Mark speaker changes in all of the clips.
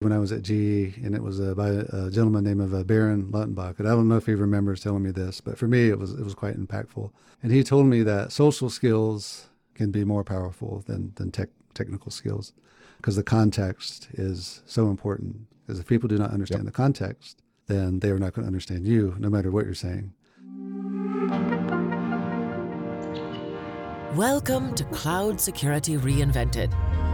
Speaker 1: when I was at GE, and it was uh, by a gentleman named uh, Baron Luttenbach. And I don't know if he remembers telling me this, but for me, it was it was quite impactful. And he told me that social skills can be more powerful than than tech, technical skills because the context is so important. Because if people do not understand yep. the context, then they are not going to understand you, no matter what you're saying.
Speaker 2: Welcome to Cloud Security Reinvented,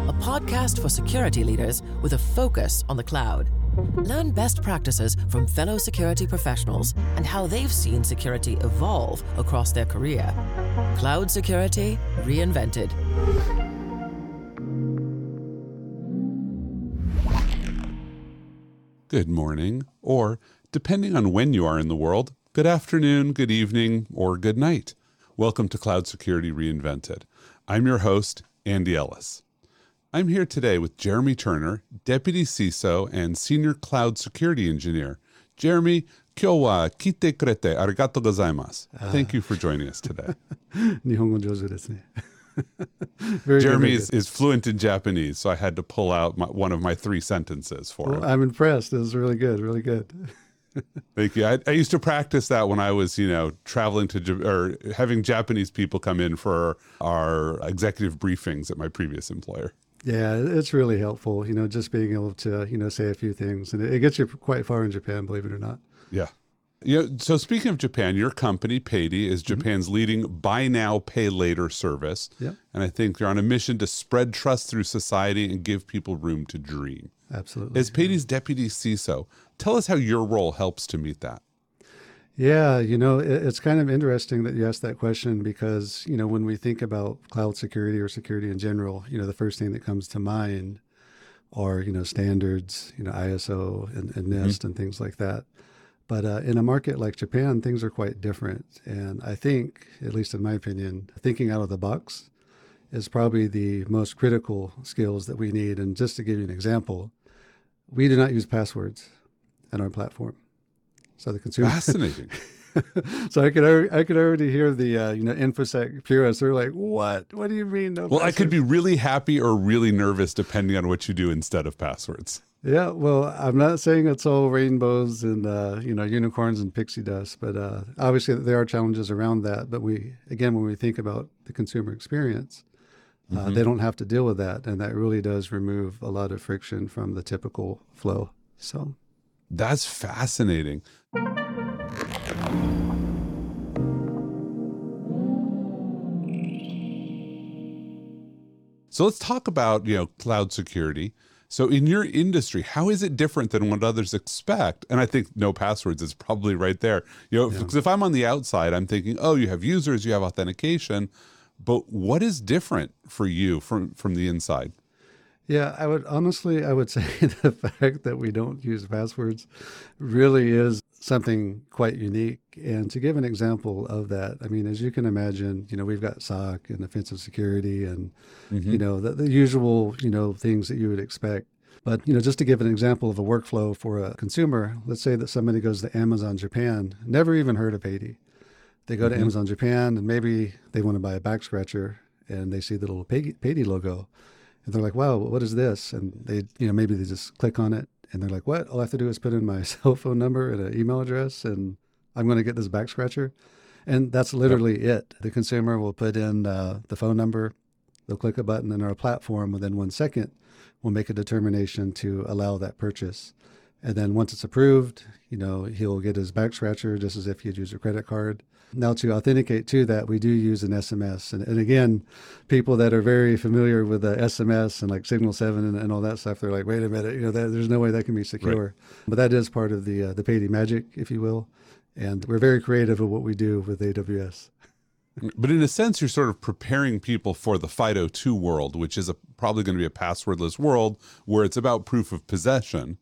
Speaker 2: a podcast for security leaders with a focus on the cloud. Learn best practices from fellow security professionals and how they've seen security evolve across their career. Cloud Security Reinvented.
Speaker 3: Good morning, or depending on when you are in the world, good afternoon, good evening, or good night. Welcome to Cloud Security Reinvented. I'm your host, Andy Ellis. I'm here today with Jeremy Turner, Deputy CISO and Senior Cloud Security Engineer. Jeremy, kyo wa kite kurete arigato gozaimasu. Ah. Thank you for joining us today. Nihongo jose desu Jeremy is, is, fluent in Japanese, so I had to pull out my, one of my three sentences for well, him.
Speaker 1: I'm impressed. It was really good, really good.
Speaker 3: Thank you. I, I, used to practice that when I was, you know, traveling to or having Japanese people come in for our executive briefings at my previous employer.
Speaker 1: Yeah, it's really helpful, you know, just being able to, you know, say a few things. And it gets you quite far in Japan, believe it or not.
Speaker 3: Yeah. You know, so speaking of Japan, your company, Paidy, is mm-hmm. Japan's mm-hmm. leading buy now, pay later service.
Speaker 1: Yeah.
Speaker 3: And I think they're on a mission to spread trust through society and give people room to dream.
Speaker 1: Absolutely.
Speaker 3: As Paidy's deputy CISO, tell us how your role helps to meet that.
Speaker 1: Yeah, you know, it's kind of interesting that you asked that question because, you know, when we think about cloud security or security in general, you know, the first thing that comes to mind are, you know, standards, you know, ISO and, and NIST mm-hmm. and things like that. But uh, in a market like Japan, things are quite different. And I think, at least in my opinion, thinking out of the box is probably the most critical skills that we need. And just to give you an example, we do not use passwords on our platform. So the consumer
Speaker 3: fascinating.
Speaker 1: so I could I could already hear the uh, you know infosec purists. They're like, "What? What do you mean?" No
Speaker 3: well, passwords? I could be really happy or really nervous depending on what you do instead of passwords.
Speaker 1: Yeah, well, I'm not saying it's all rainbows and uh, you know unicorns and pixie dust, but uh, obviously there are challenges around that. But we again, when we think about the consumer experience, uh, mm-hmm. they don't have to deal with that, and that really does remove a lot of friction from the typical flow. So
Speaker 3: that's fascinating. So let's talk about, you know, cloud security. So in your industry, how is it different than what others expect? And I think no passwords is probably right there. You know, because yeah. if I'm on the outside, I'm thinking, oh, you have users, you have authentication, but what is different for you from from the inside?
Speaker 1: Yeah, I would honestly, I would say the fact that we don't use passwords really is something quite unique. And to give an example of that, I mean, as you can imagine, you know, we've got SOC and offensive security and, mm-hmm. you know, the, the usual, you know, things that you would expect. But, you know, just to give an example of a workflow for a consumer, let's say that somebody goes to Amazon Japan, never even heard of Paidy. They go mm-hmm. to Amazon Japan and maybe they want to buy a back scratcher and they see the little Paidy logo and they're like, wow, what is this? And they, you know, maybe they just click on it and they're like, what? All I have to do is put in my cell phone number and an email address and I'm going to get this back scratcher. And that's literally yep. it. The consumer will put in uh, the phone number, they'll click a button, and our platform within one second will make a determination to allow that purchase. And then once it's approved, you know, he'll get his back scratcher just as if he'd use a credit card. Now, to authenticate to that, we do use an SMS. And, and again, people that are very familiar with the SMS and like Signal 7 and, and all that stuff, they're like, wait a minute, you know, that, there's no way that can be secure. Right. But that is part of the, uh, the Paidy magic, if you will. And we're very creative in what we do with AWS.
Speaker 3: But in a sense, you're sort of preparing people for the FIDO2 world, which is a, probably going to be a passwordless world where it's about proof of possession.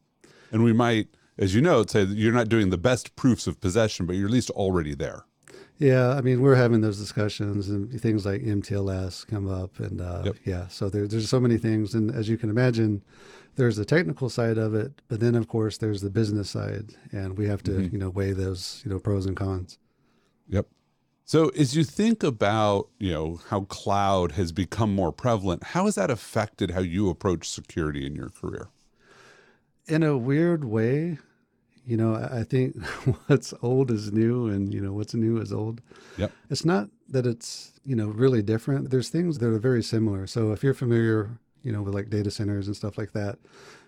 Speaker 3: And we might, as you know, say that you're not doing the best proofs of possession, but you're at least already there.
Speaker 1: Yeah, I mean, we're having those discussions, and things like MTLS come up, and uh, yep. yeah, so there, there's so many things, and as you can imagine, there's the technical side of it, but then of course there's the business side, and we have to mm-hmm. you know weigh those you know pros and cons.
Speaker 3: Yep. So as you think about you know how cloud has become more prevalent, how has that affected how you approach security in your career?
Speaker 1: In a weird way, you know, I think what's old is new and, you know, what's new is old.
Speaker 3: Yep.
Speaker 1: It's not that it's, you know, really different. There's things that are very similar. So if you're familiar, you know, with like data centers and stuff like that,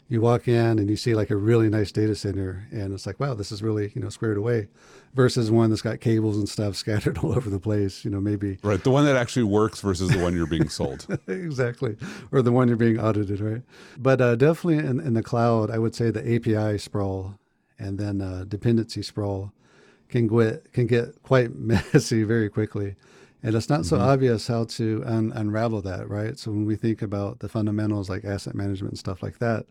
Speaker 1: you walk in and you see like a really nice data center and it's like, wow, this is really, you know, squared away versus one that's got cables and stuff scattered all over the place, you know, maybe
Speaker 3: Right. The one that actually works versus the one you're being sold.
Speaker 1: exactly. Or the one you're being audited, right? But uh, definitely in, in the cloud, I would say the API sprawl and then uh, dependency sprawl can get can get quite messy very quickly, and it's not so obvious how to un- unravel that, right? So when we think about the fundamentals like asset management and stuff like that,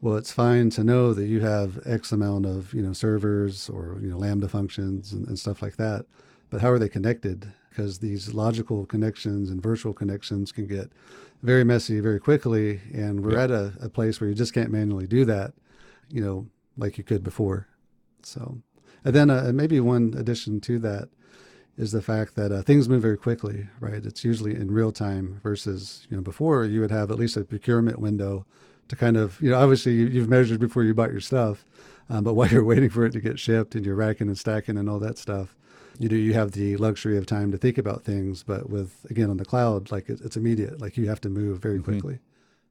Speaker 1: well, it's fine to know that you have X amount of you know servers or you know Lambda functions and, and stuff like that, but how are they connected? Because these logical connections and virtual connections can get very messy very quickly, and we're at a, a place where you just can't manually do that, you know, like you could before. So, and then uh, maybe one addition to that is the fact that uh, things move very quickly, right? It's usually in real time versus, you know, before you would have at least a procurement window to kind of, you know, obviously you, you've measured before you bought your stuff, um, but while you're waiting for it to get shipped and you're racking and stacking and all that stuff, you do you have the luxury of time to think about things. But with again on the cloud, like it, it's immediate, like you have to move very quickly.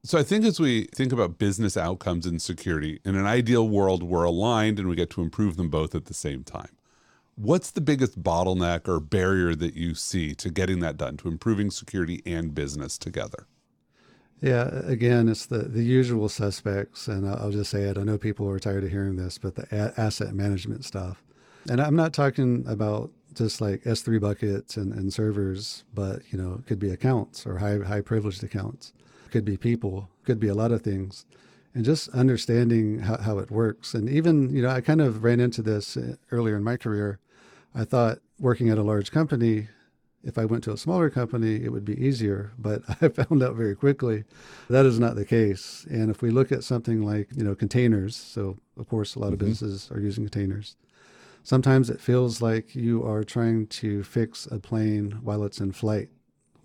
Speaker 3: So I think as we think about business outcomes in security, in an ideal world, we're aligned and we get to improve them both at the same time. What's the biggest bottleneck or barrier that you see to getting that done, to improving security and business together?
Speaker 1: Yeah, again, it's the, the usual suspects, and I'll just say it. I know people are tired of hearing this, but the a- asset management stuff. And I'm not talking about just like S3 buckets and, and servers, but you know, it could be accounts or high high privileged accounts. Could be people, could be a lot of things. And just understanding how, how it works. And even, you know, I kind of ran into this uh, earlier in my career. I thought working at a large company, if I went to a smaller company, it would be easier. But I found out very quickly that is not the case. And if we look at something like, you know, containers, so of course, a lot of businesses are using containers. Sometimes it feels like you are trying to fix a plane while it's in flight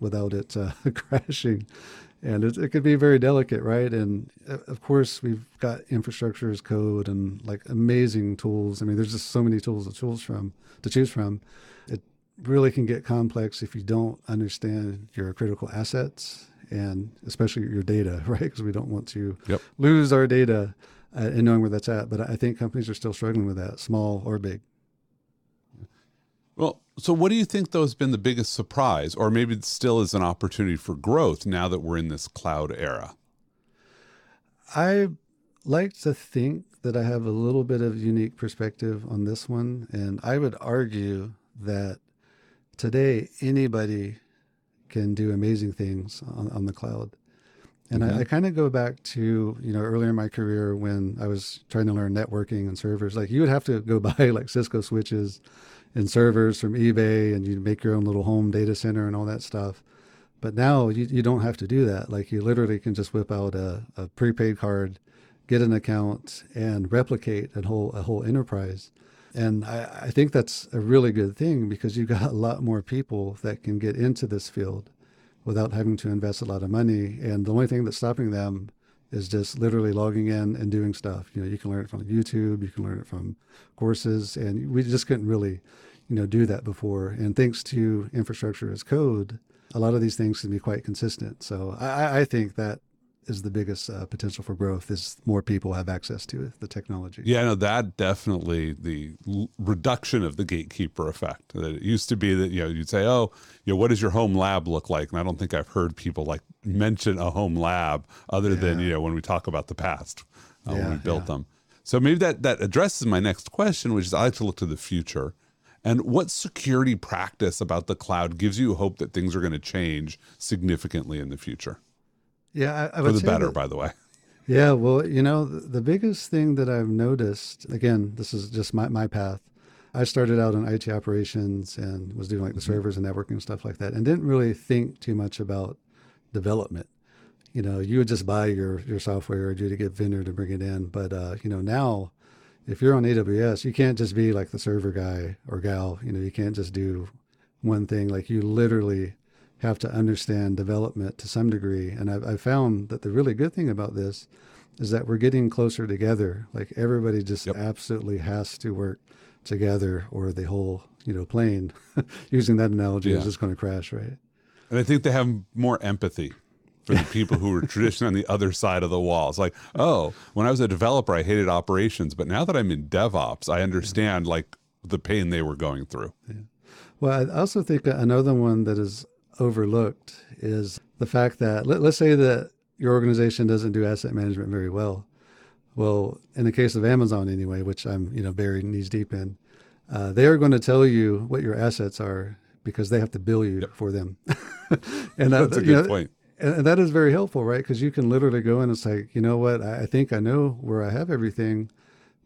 Speaker 1: without it uh, crashing. And it, it could be very delicate, right? And uh, of course, we've got infrastructure as code and like amazing tools. I mean, there's just so many tools to choose from. To choose from, really can get complex if you don't understand your critical assets and especially your data, right? Because we don't want to
Speaker 3: Yep.
Speaker 1: lose our data uh, and knowing where that's at. But I think companies are still struggling with that, small or big.
Speaker 3: Well, so what do you think though has been the biggest surprise, or maybe it still is an opportunity for growth now that we're in this cloud era?
Speaker 1: I like to think that I have a little bit of unique perspective on this one, and I would argue that today anybody can do amazing things on, on the cloud. And I, I kind of go back to you know earlier in my career when I was trying to learn networking and servers. Like you would have to go buy like Cisco switches and servers from eBay, and you'd make your own little home data center and all that stuff. But now you, you don't have to do that. Like you literally can just whip out a, a prepaid card, get an account, and replicate a whole a whole enterprise. And I, I think that's a really good thing because you've got a lot more people that can get into this field without having to invest a lot of money. And the only thing that's stopping them is just literally logging in and doing stuff. You know, you can learn it from YouTube, you can learn it from courses, and we just couldn't really, you know, do that before. And thanks to infrastructure as code, a lot of these things can be quite consistent. So I, I think that is the biggest uh, potential for growth is more people have access to the technology.
Speaker 3: Yeah, no, that definitely the l- reduction of the gatekeeper effect. That it used to be that you know you'd say, oh, you know, what does your home lab look like? And I don't think I've heard people like mention a home lab other than you know when we talk about the past uh, when we built
Speaker 1: yeah.
Speaker 3: them. So maybe that that addresses my next question, which is I like to look to the future. And what security practice about the cloud gives you hope that things are going to change significantly in the future
Speaker 1: Yeah, I, I
Speaker 3: for the better,
Speaker 1: that-
Speaker 3: by the way?
Speaker 1: Yeah, well, you know, the, the biggest thing that I've noticed, again, this is just my, my path. I started out in IT operations and was doing like the servers and networking and stuff like that, and didn't really think too much about development. You know, you would just buy your your software or you to get vendor to bring it in. But uh, you know, now if you're on AWS, you can't just be like the server guy or gal. You know, you can't just do one thing. Like you literally have to understand development to some degree. And I've, I've found that the really good thing about this is that we're getting closer together. Like everybody just
Speaker 3: Yep.
Speaker 1: absolutely has to work together, or the whole you know plane, using that analogy,
Speaker 3: Yeah.
Speaker 1: is just going to crash, right?
Speaker 3: And I think they have more empathy for the people who were traditionally on the other side of the wall. It's like, oh, when I was a developer, I hated operations, but now that I'm in DevOps, I understand like the pain they were going through.
Speaker 1: Well, I also think another one that is overlooked is the fact that let, let's say that your organization doesn't do asset management very well. Well, in the case of Amazon, anyway, which I'm you know buried knees deep in, uh, they are going to tell you what your assets are because they have to bill you for them. and that-
Speaker 3: That's a good
Speaker 1: know,
Speaker 3: point.
Speaker 1: and that is very helpful, right? Because you can literally go in and say, you know what, I I think I know where I have everything,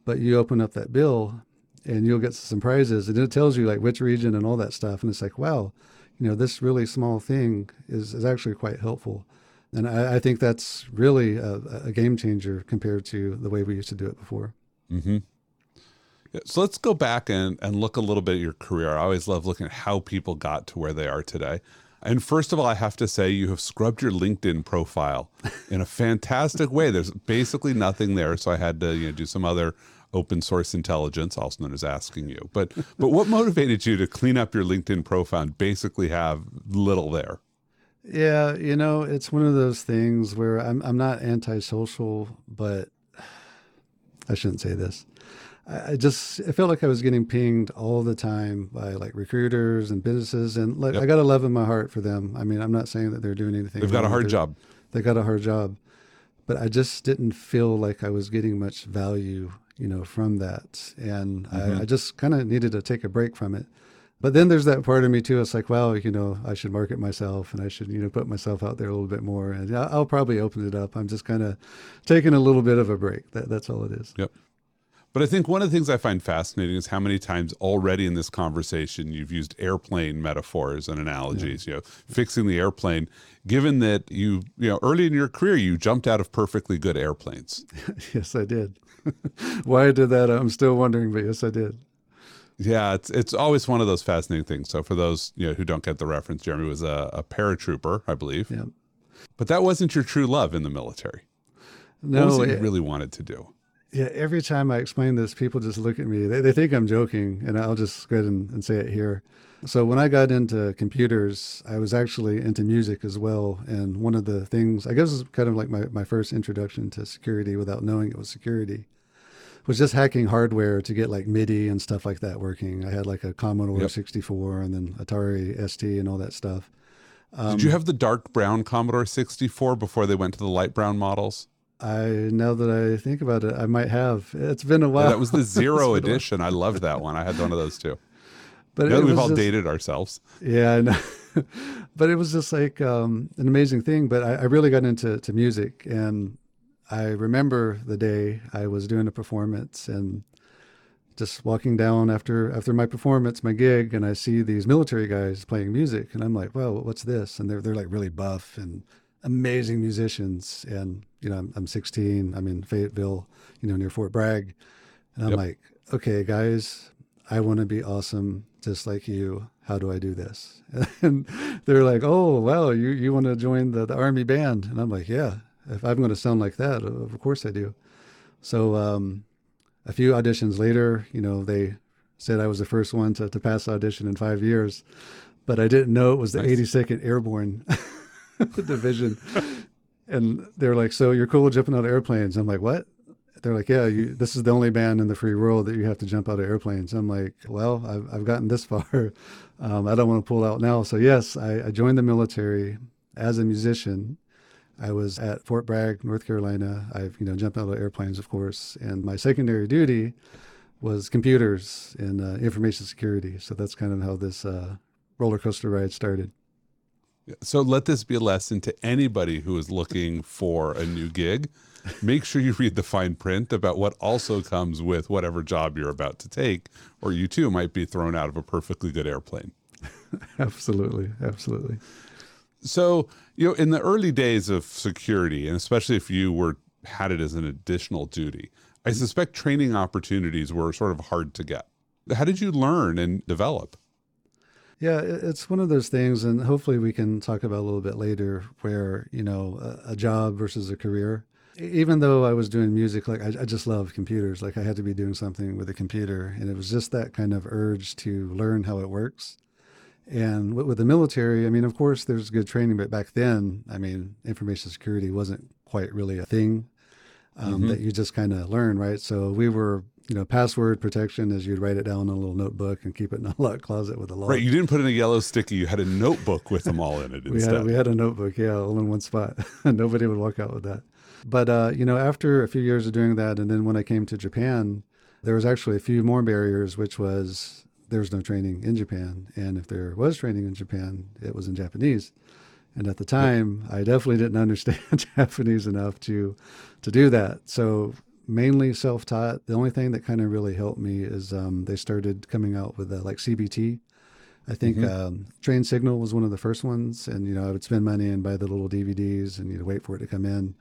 Speaker 1: but you open up that bill and you'll get some prizes, and it tells you like which region and all that stuff, and it's like, wow, you know, this really small thing is is actually quite helpful, and I, I think that's really a, a game changer compared to the way we used to do it before.
Speaker 3: hmm Yeah, so let's go back and, and look a little bit at your career. I always love looking at how people got to where they are today. And first of all, I have to say you have scrubbed your LinkedIn profile in a fantastic way. There's basically nothing there, so I had to you know, do some other open source intelligence, also known as asking you. But but what motivated you to clean up your LinkedIn profile and basically have little there?
Speaker 1: Yeah, you know, it's one of those things where I'm I'm not antisocial, but I shouldn't say this. I, I just I felt like I was getting pinged all the time by like recruiters and businesses, and like
Speaker 3: Yep.
Speaker 1: I got a love in my heart for them. I mean, I'm not saying that they're doing anything.
Speaker 3: They've got a hard job.
Speaker 1: They got a hard job, but I just didn't feel like I was getting much value, you know, from that, and
Speaker 3: Mhm.
Speaker 1: I, I just kind of needed to take a break from it. But then there's that part of me too. It's like, well, you know, I should market myself and I should, you know, put myself out there a little bit more. And I'll probably open it up. I'm just kind of taking a little bit of a break. That, that's all it is.
Speaker 3: Yep. But I think one of the things I find fascinating is how many times already in this conversation you've used airplane metaphors and analogies, you know, fixing the airplane, given that you, you know, early in your career, you jumped out of perfectly good airplanes.
Speaker 1: yes, I did. Why I did that, I'm still wondering, but yes, I did.
Speaker 3: Yeah, it's it's always one of those fascinating things. So for those you know who don't get the reference, Jeremy was a, a paratrooper, I believe.
Speaker 1: Yeah.
Speaker 3: But that wasn't your true love in the military.
Speaker 1: No,
Speaker 3: what was it you really wanted to do?
Speaker 1: Yeah, every time I explain this, people just look at me. They, they think I'm joking, and I'll just go ahead and, and say it here. So, when I got into computers, I was actually into music as well. And one of the things, I guess, is kind of like my, my first introduction to security without knowing it was security, was just hacking hardware to get like MIDI and stuff like that working. I had like a Commodore
Speaker 3: Yep.
Speaker 1: 64 and then Atari ST and all that stuff. Um,
Speaker 3: Did you have the dark brown Commodore 64 before they went to the light brown models?
Speaker 1: I now that I think about it, I might have. It's been a while.
Speaker 3: Yeah, that was the zero
Speaker 1: been a while.
Speaker 3: edition. I loved that one. I had one of those too.
Speaker 1: But
Speaker 3: Now that we've all
Speaker 1: just-
Speaker 3: dated ourselves.
Speaker 1: Yeah, I know. but it was just like um, an amazing thing. But I, I really got into to music, and I remember the day I was doing a performance and just walking down after after my performance, my gig, and I see these military guys playing music, and I'm like, "Well, what's this?" And they're they're like really buff and amazing musicians. And you know, I'm, I'm 16. I'm in Fayetteville, you know, near Fort Bragg, and I'm
Speaker 3: Yep.
Speaker 1: like, "Okay, guys, I want to be awesome just like you. How do I do this? And they're like, oh, wow, you, you want to join the, the army band? And I'm like, yeah, if I'm going to sound like that, of course I do. So um, a few auditions later, you know, they said I was the first one to, to pass audition in five years, but I didn't know it was the
Speaker 3: Nice.
Speaker 1: 82nd Airborne Division. and they're like, so you're cool jumping out of airplanes. I'm like, what? they're like, yeah, you, this is the only band in the free world that you have to jump out of airplanes. I'm like, well, I've, I've gotten this far. Um, I don't want to pull out now. So yes, I, I joined the military as a musician. I was at Fort Bragg, North Carolina. I've, you know, jumped out of airplanes, of course. And my secondary duty was computers and uh, information security. So that's kind of how this uh, roller coaster ride started.
Speaker 3: So let this be a lesson to anybody who is looking for a new gig. Make sure you read the fine print about what also comes with whatever job you're about to take, or you too might be thrown out of a perfectly good airplane.
Speaker 1: absolutely. Absolutely.
Speaker 3: So, you know, in the early days of security, and especially if you were had it as an additional duty, I suspect training opportunities were sort of hard to get. How did you learn and develop?
Speaker 1: Yeah, it's one of those things, and hopefully we can talk about a little bit later where, you know, a, job versus a career. even though I was doing music, like I, I just love computers. Like I had to be doing something with a computer, and it was just that kind of urge to learn how it works. And with, with the military, I mean, of course, there's good training, but back then, I mean, information security wasn't quite really a thing um, mm-hmm. that you just kind of learn, right? So we were, you know, password protection as you'd write it down in a little notebook and keep it in a locked closet with a lock.
Speaker 3: Right. You didn't put in a yellow sticky. You had a notebook with them all in it.
Speaker 1: we had we had a notebook, yeah, all in one spot. Nobody would walk out with that. But uh, you know, after a few years of doing that, and then when I came to Japan, there was actually a few more barriers, which was there was no training in Japan, and if there was training in Japan, it was in Japanese. And at the time, I definitely didn't understand Japanese enough to to do that. So mainly self-taught. The only thing that kind of really helped me is um, they started coming out with uh, like CBT. I think mm-hmm. um, Train Signal was one of the first ones, and you know I would spend money and buy the little DVDs, and you'd wait for it to come in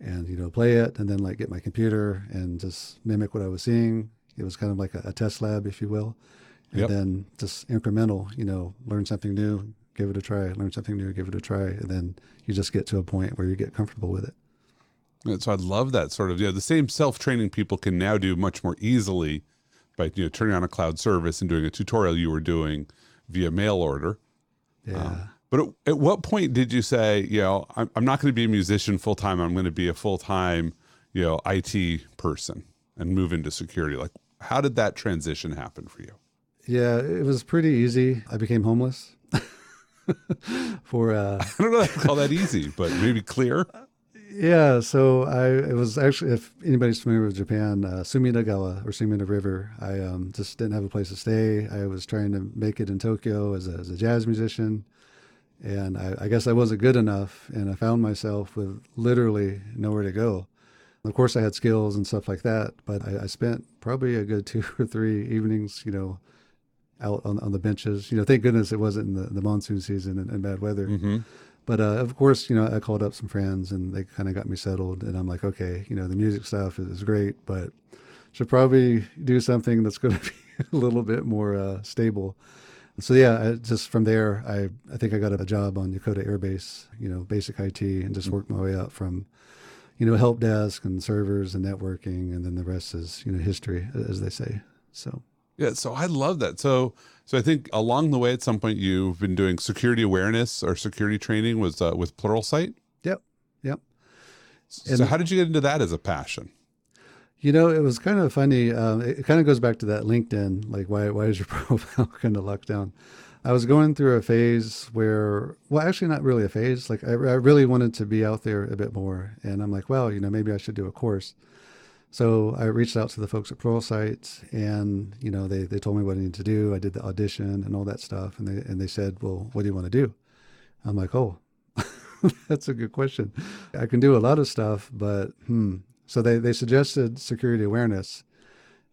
Speaker 1: and you know play it and then like get my computer and just mimic what I was seeing. It was kind of like a, a test lab, if you will, and yep. then just incremental. You know, learn something new, give it a try. Learn something new, give it a try, and then you just get to a point where you get comfortable with it.
Speaker 3: And so I love that sort of yeah. The same self training people can now do much more easily by you know turning on a cloud service and doing a tutorial you were doing via mail order.
Speaker 1: Yeah. Um,
Speaker 3: but at, at, what point did you say, you know, I'm, I'm not going to be a musician full time. I'm going to be a full time, you know, IT person and move into security? Like, how did that transition happen for you?
Speaker 1: Yeah, it was pretty easy. I became homeless. for uh,
Speaker 3: I don't know if call that easy, but maybe clear.
Speaker 1: Yeah, so I it was actually if anybody's familiar with Japan, uh, Sumidagawa or Sumida River. I um, just didn't have a place to stay. I was trying to make it in Tokyo as a, as a jazz musician and I, I, guess I wasn't good enough, and I found myself with literally nowhere to go. Of course, I had skills and stuff like that, but I, I spent probably a good two or three evenings, you know, out on, on the benches. You know, thank goodness it wasn't in the, the monsoon season and, and bad weather.
Speaker 3: Mm-hmm.
Speaker 1: But uh, of course, you know, I called up some friends and they kind of got me settled. And I'm like, okay, you know, the music stuff is, great, but should probably do something that's going to be a little bit more uh, stable so yeah, I, just from there, I I think I got a job on Yokota Air Base, you know, basic IT, and just worked my way up from, you know, help desk and servers and networking, and then the rest is you know history, as they say. So
Speaker 3: yeah, so I love that. So so I think along the way, at some point, you've been doing security awareness or security training was uh, with Pluralsight.
Speaker 1: Yep, yep.
Speaker 3: So and, how did you get into that as a passion?
Speaker 1: You know, it was kind of funny. Um, it kind of goes back to that LinkedIn, like why why is your profile kind of locked down? I was going through a phase where, well, actually not really a phase. Like I, I really wanted to be out there a bit more, and I'm like, well, you know, maybe I should do a course. So I reached out to the folks at Pluralsight, and you know, they they told me what I needed to do. I did the audition and all that stuff, and they and they said, well, what do you want to do? I'm like, oh, that's a good question. I can do a lot of stuff, but hmm, so they, they suggested security awareness.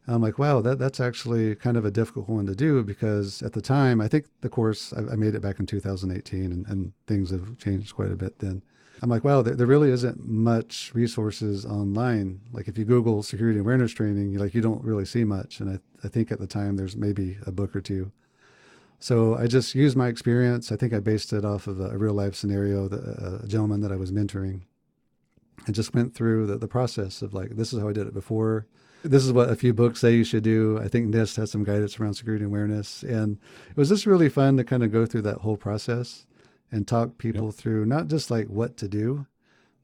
Speaker 1: I'm like, wow, that, that's actually kind of a difficult one to do because at the time, I think the course, I, I made it back in 2018 and, and, things have changed quite a bit then. I'm like, wow, there, there, really isn't much resources online. Like if you Google security awareness training, you like you don't really see much. And I, I think at the time there's maybe a book or two. So I just used my experience. I think I based it off of a, a real life scenario, that, uh, a gentleman that I was mentoring I just went through the, the process of like, this is how I did it before. This is what a few books say you should do. I think NIST has some guidance around security awareness. And it was just really fun to kind of go through that whole process and talk people yep. through not just like what to do,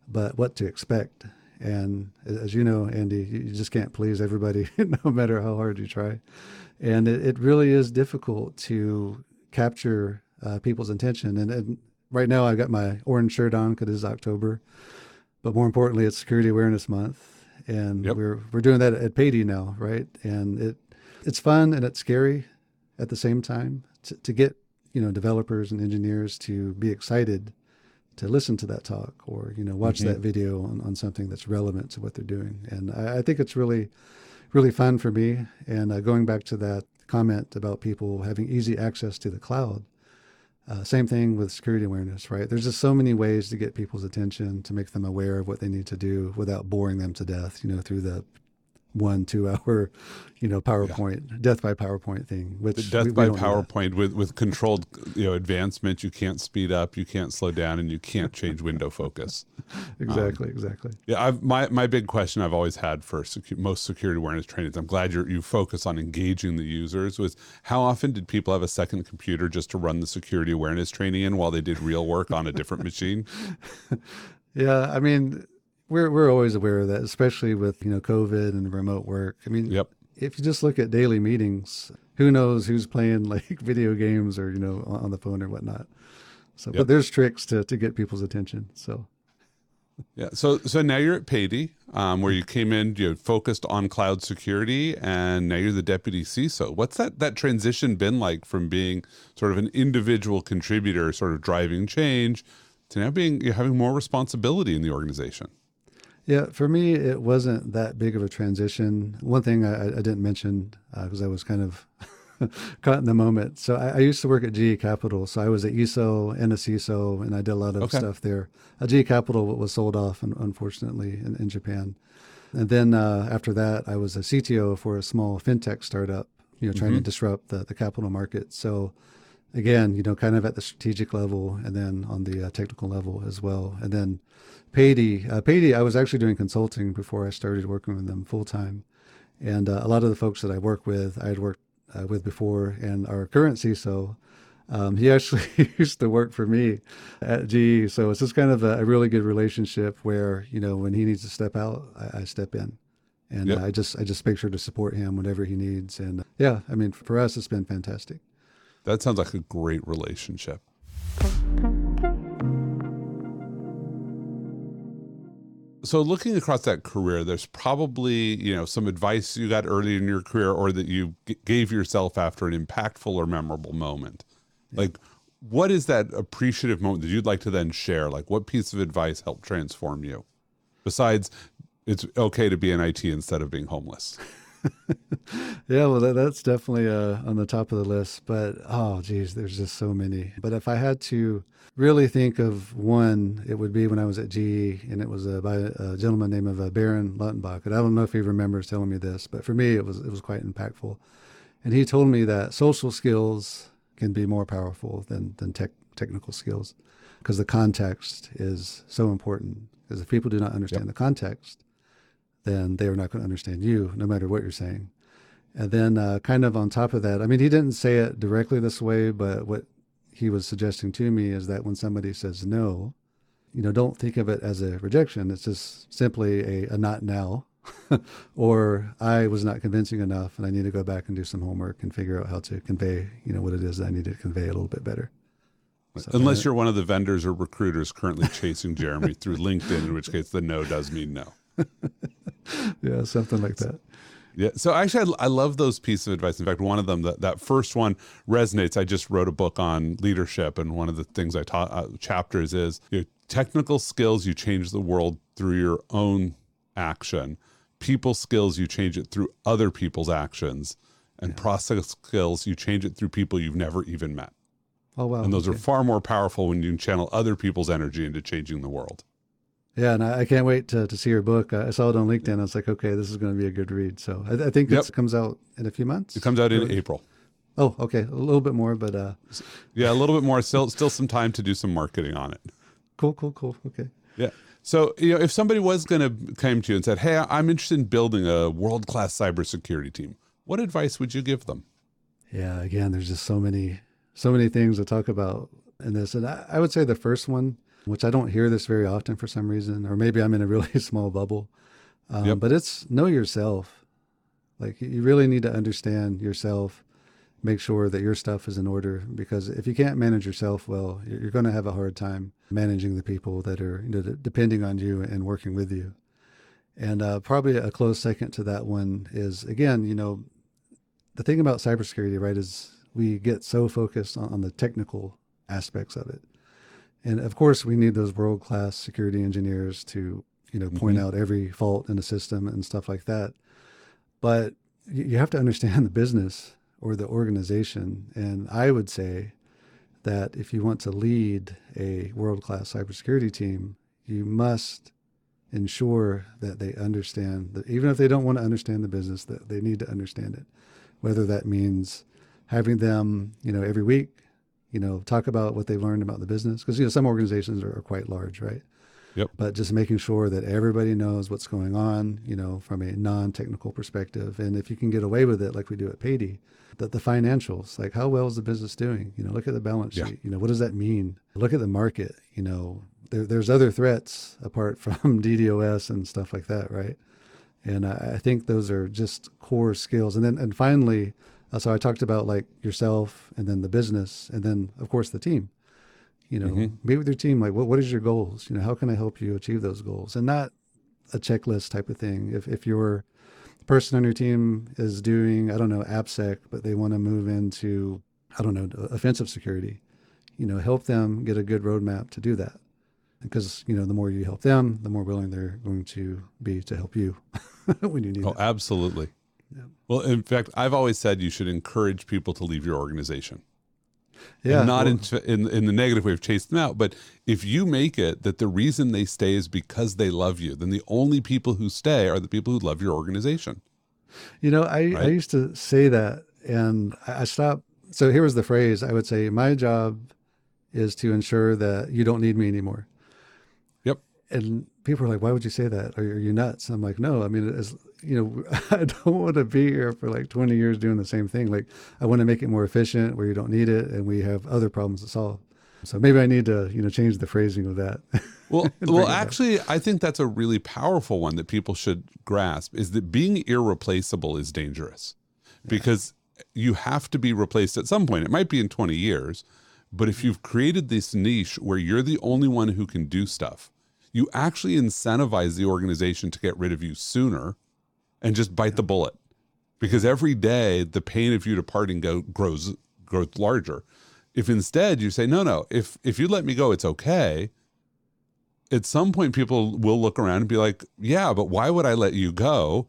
Speaker 1: but what to expect. And as you know, Andy, you just can't please everybody, no matter how hard you try. And it, it really is difficult to capture uh, people's attention. And, and, right now, I've got my orange shirt on because it's October. But more importantly, it's Security Awareness Month, and yep. we're we're doing that at Paidy now, right? And it it's fun and it's scary at the same time to, to get you know developers and engineers to be excited to listen to that talk or you know watch mm-hmm. that video on, on something that's relevant to what they're doing and I, I think it's really really fun for me and uh, going back to that comment about people having easy access to the cloud uh, same thing with security awareness, right? There's just so many ways to get people's attention to make them aware of what they need to do without boring them to death, you know, through the one two hour you know PowerPoint yeah. death by PowerPoint thing. Which
Speaker 3: the death we, by we PowerPoint with with controlled you know advancement. You can't speed up, you can't slow down, and you can't change window focus.
Speaker 1: exactly, um, exactly.
Speaker 3: Yeah, I've, my my big question I've always had for secu- most security awareness trainings. I'm glad you you focus on engaging the users. Was how often did people have a second computer just to run the security awareness training in while they did real work on a different machine?
Speaker 1: Yeah, I mean we're we're always aware of that, especially with you know COVID and remote work. I mean,
Speaker 3: yep
Speaker 1: if you just look at daily meetings, who knows who's playing like video games or you know on the phone or whatnot. So, yep. but there's tricks to to get people's attention. So,
Speaker 3: yeah. So so now you're at Paidy, um, where you came in, you focused on cloud security, and now you're the deputy CISO. What's that that transition been like from being sort of an individual contributor, sort of driving change, to now being you're having more responsibility in the organization?
Speaker 1: Yeah, for me, it wasn't that big of a transition. One thing I, I didn't mention because uh, I was kind of caught in the moment. So I, I, used to work at GE Capital. So I was at ISO and a CISO, and I did a lot of okay. stuff there. Uh, GE Capital was sold off, unfortunately, in, in Japan. And then uh, after that, I was a CTO for a small fintech startup, you know, trying mm-hmm. to disrupt the, the capital market. So again, you know, kind of at the strategic level and then on the uh, technical level as well. And then Paidy, uh, I was actually doing consulting before I started working with them full time. And uh, a lot of the folks that I work with, I had worked uh, with before, and our current CISO, um, he actually used to work for me at GE. So it's just kind of a, a, really good relationship where, you know, when he needs to step out, I, I step in. And yep. I just I just make sure to support him whenever he needs. And yeah, I mean, for us, it's been fantastic.
Speaker 3: That sounds like a great relationship. So looking across that career, there's probably, you know, some advice you got early in your career or that you g- gave yourself after an impactful or memorable moment. Yeah. Like what is that appreciative moment that you'd like to then share? Like what piece of advice helped transform you? Besides it's okay to be in IT instead of being homeless.
Speaker 1: yeah, well, that, that's definitely uh, on the top of the list. But oh, geez, there's just so many. But if I had to really think of one, it would be when I was at GE, and it was uh, by a gentleman named of uh, Baron Luttenbach. And I don't know if he remembers telling me this, but for me, it was it was quite impactful. And he told me that social skills can be more powerful than than tech, technical skills, because the context is so important. Because if people do not understand yep. the context, then they are not going to understand you, no matter what you're saying. And then, uh, kind of on top of that, I mean, he didn't say it directly this way, but what he was suggesting to me is that when somebody says no, you know, don't think of it as a rejection. It's just simply a, a not now, or I was not convincing enough, and I need to go back and do some homework and figure out how to convey, you know, what it is that I need to convey a little bit better.
Speaker 3: So, Unless you're one of the vendors or recruiters currently chasing Jeremy through LinkedIn, in which case the no does mean no.
Speaker 1: yeah, something like that.
Speaker 3: Yeah. So actually, I, I, love those pieces of advice. In fact, one of them, that, that first one resonates. I just wrote a book on leadership, and one of the things I taught uh, chapters is your technical skills. You change the world through your own action. People skills, you change it through other people's actions, and yeah. process skills, you change it through people you've never even met.
Speaker 1: Oh wow!
Speaker 3: And those okay. are far more powerful when you channel other people's energy into changing the world.
Speaker 1: Yeah, and I, I, can't wait to, to see your book. I saw it on LinkedIn. I was like, okay, this is going to be a good read. So I, I think yep. it comes out in a few months.
Speaker 3: It comes out in April.
Speaker 1: Oh, okay, a little bit more, but uh,
Speaker 3: yeah, a little bit more. Still, still some time to do some marketing on it.
Speaker 1: Cool, cool, cool. Okay.
Speaker 3: Yeah. So you know, if somebody was going to come to you and said, "Hey, I'm interested in building a world class cybersecurity team," what advice would you give them?
Speaker 1: Yeah. Again, there's just so many, so many things to talk about in this, and I, I would say the first one which I don't hear this very often for some reason, or maybe I'm in a really small bubble. Um, yep. But it's know yourself. Like you really need to understand yourself, make sure that your stuff is in order. Because if you can't manage yourself well, you're going to have a hard time managing the people that are you know, depending on you and working with you. And uh, probably a close second to that one is again, you know, the thing about cybersecurity, right, is we get so focused on, on the technical aspects of it. And of course, we need those world class security engineers to, you know, point mm-hmm. out every fault in the system and stuff like that. But you have to understand the business or the organization. And I would say that if you want to lead a world class cybersecurity team, you must ensure that they understand that even if they don't want to understand the business, that they need to understand it. Whether that means having them, you know, every week, you know, talk about what they've learned about the business. Because, you know, some organizations are, are quite large, right?
Speaker 3: Yep.
Speaker 1: But just making sure that everybody knows what's going on, you know, from a non-technical perspective. And if you can get away with it, like we do at Paidy, that the financials, like how well is the business doing? You know, look at the balance sheet.
Speaker 3: Yeah.
Speaker 1: You know, what does that mean? Look at the market. You know, there, there's other threats apart from DDoS and stuff like that, right? And I, I think those are just core skills. And then, and finally, uh, so I talked about like yourself, and then the business, and then of course the team. You know,
Speaker 3: Mhm.
Speaker 1: meet with your team. Like, what what is your goals? You know, how can I help you achieve those goals? And not a checklist type of thing. If if your person on your team is doing, I don't know, AppSec, but they want to move into, I don't know, offensive security, you know, help them get a good roadmap to do that. Because, you know, the more you help them, the more willing they're going to be to help you when you need
Speaker 3: Oh,
Speaker 1: it.
Speaker 3: absolutely.
Speaker 1: Yeah.
Speaker 3: Well, in fact, I've always said you should encourage people to leave your organization.
Speaker 1: Yeah.
Speaker 3: and not
Speaker 1: well,
Speaker 3: in, in in the negative way of chase them out. But if you make it that the reason they stay is because they love you, then the only people who stay are the people who love your organization.
Speaker 1: You know, I, I used to say that and I stopped. So here was the phrase I would say, my job is to ensure that you don't need me anymore.
Speaker 3: Yep.
Speaker 1: And people are like, why would you say that? Are, are you nuts? I'm like, no, I mean, it's, you know, I don't want to be here for like 20 years doing the same thing. Like, I want to make it more efficient where you don't need it and we have other problems to solve. So maybe I need to, you know, change the phrasing of that.
Speaker 3: Well, well, actually, I think that's a really powerful one that people should grasp is that being irreplaceable is dangerous because you have to be replaced at some point. It might be in 20 years, but if mm-hmm. you've created this niche where you're the only one who can do stuff, you actually incentivize the organization to get rid of you sooner and just bite the bullet because every day the pain of you departing go, grows grows larger. If instead you say, no, no, if if you let me go, it's okay at some point people will look around and be like, yeah, but why would I let you go?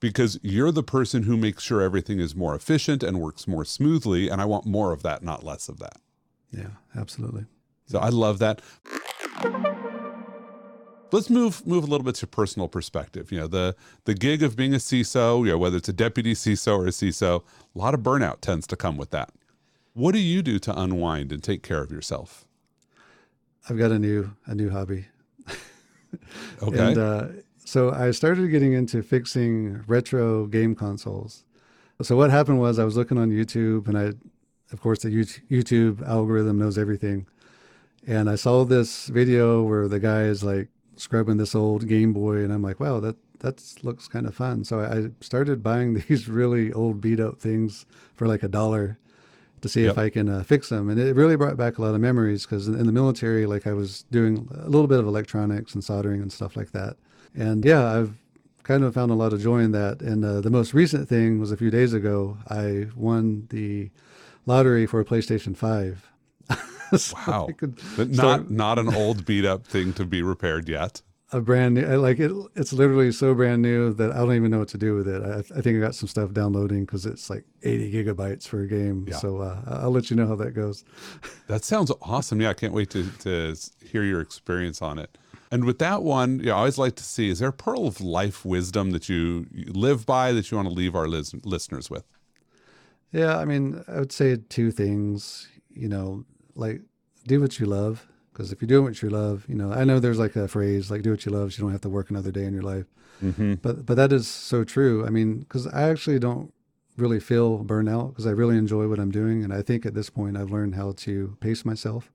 Speaker 3: Because you're the person who makes sure everything is more efficient and works more smoothly. And I want more of that, not less of that.
Speaker 1: yeah, absolutely.
Speaker 3: So I love that. Let's move move a little bit to personal perspective. You know, the the gig of being a CISO, you know, whether it's a deputy CISO or a CISO, a lot of burnout tends to come with that. What do you do to unwind and take care of yourself?
Speaker 1: I've got a new, a new hobby.
Speaker 3: Okay.
Speaker 1: And uh, so I started getting into fixing retro game consoles. So what happened was I was looking on YouTube, and I, of course, the YouTube algorithm knows everything. And I saw this video where the guy is like scrubbing this old Game Boy, and I'm like, wow, that that looks kind of fun. So I started buying these really old beat up things for like a dollar to see
Speaker 3: Yep.
Speaker 1: if I can uh, fix them. And it really brought back a lot of memories because in the military, like I was doing a little bit of electronics and soldering and stuff like that. And yeah, I've kind of found a lot of joy in that. And uh, the most recent thing was a few days ago, I won the lottery for a PlayStation 5. So
Speaker 3: Wow. But
Speaker 1: start-
Speaker 3: not not an old beat up thing to be repaired yet.
Speaker 1: a brand new, like it, it's literally so brand new that I don't even know what to do with it. I, I think I got some stuff downloading because it's like 80 gigabytes for a game.
Speaker 3: Yeah.
Speaker 1: So uh, I'll let you know how that goes.
Speaker 3: That sounds awesome. Yeah, I can't wait to, to hear your experience on it. And with that one, you know, I always like to see is there a pearl of life wisdom that you, you live by that you want to leave our lis- listeners with?
Speaker 1: Yeah, I mean, I would say two things. You know, like do what you love. Because if you're doing what you love, you know, I know there's like a phrase like "do what you love," so you don't have to work another day in your life.
Speaker 3: Mm-hmm.
Speaker 1: But but that is so true. I mean, because I actually don't really feel burnout because I really enjoy what I'm doing, and I think at this point I've learned how to pace myself.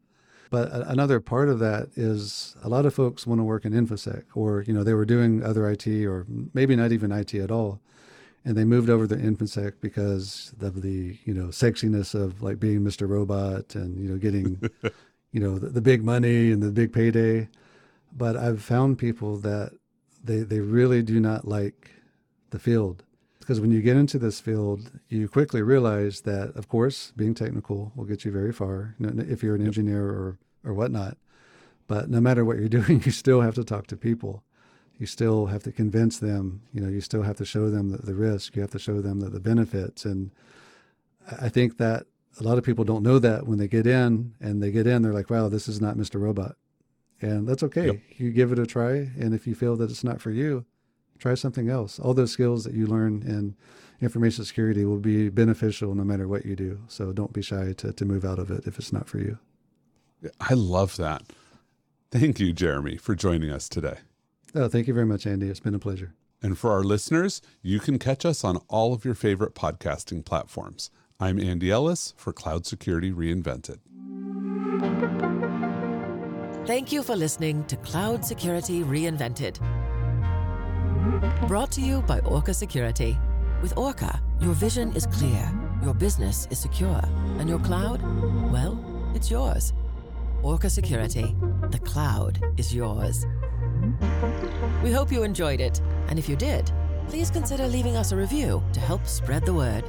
Speaker 1: But a- another part of that is a lot of folks want to work in infosec, or you know, they were doing other IT, or maybe not even IT at all, and they moved over to infosec because of the you know sexiness of like being Mr. Robot and you know getting you know the, the big money and the big payday. But I've found people that they they really do not like the field because when you get into this field, you quickly realize that, of course, being technical will get you very far you know, if you're an engineer or or whatnot. But no matter what you're doing, you still have to talk to people. You still have to convince them. You know, you still have to show them the, the risk. You have to show them the, the benefits. And I think that a lot of people don't know that when they get in, and they get in, they're like, "Wow, this is not Mr. Robot." And that's okay.
Speaker 3: Yep.
Speaker 1: You give it a try. And if you feel that it's not for you, try something else. All those skills that you learn in information security will be beneficial no matter what you do. So don't be shy to, to move out of it if it's not for you.
Speaker 3: I love that. Thank you, Jeremy, for joining us today.
Speaker 1: Oh, thank you very much, Andy. It's been a pleasure.
Speaker 3: And for our listeners, you can catch us on all of your favorite podcasting platforms. I'm Andy Ellis for Cloud Security Reinvented.
Speaker 2: Thank you for listening to Cloud Security Reinvented. Brought to you by Orca Security. With Orca, your vision is clear, your business is secure, and your cloud, well, it's yours. Orca Security, the cloud is yours. We hope you enjoyed it, and if you did, please consider leaving us a review to help spread the word.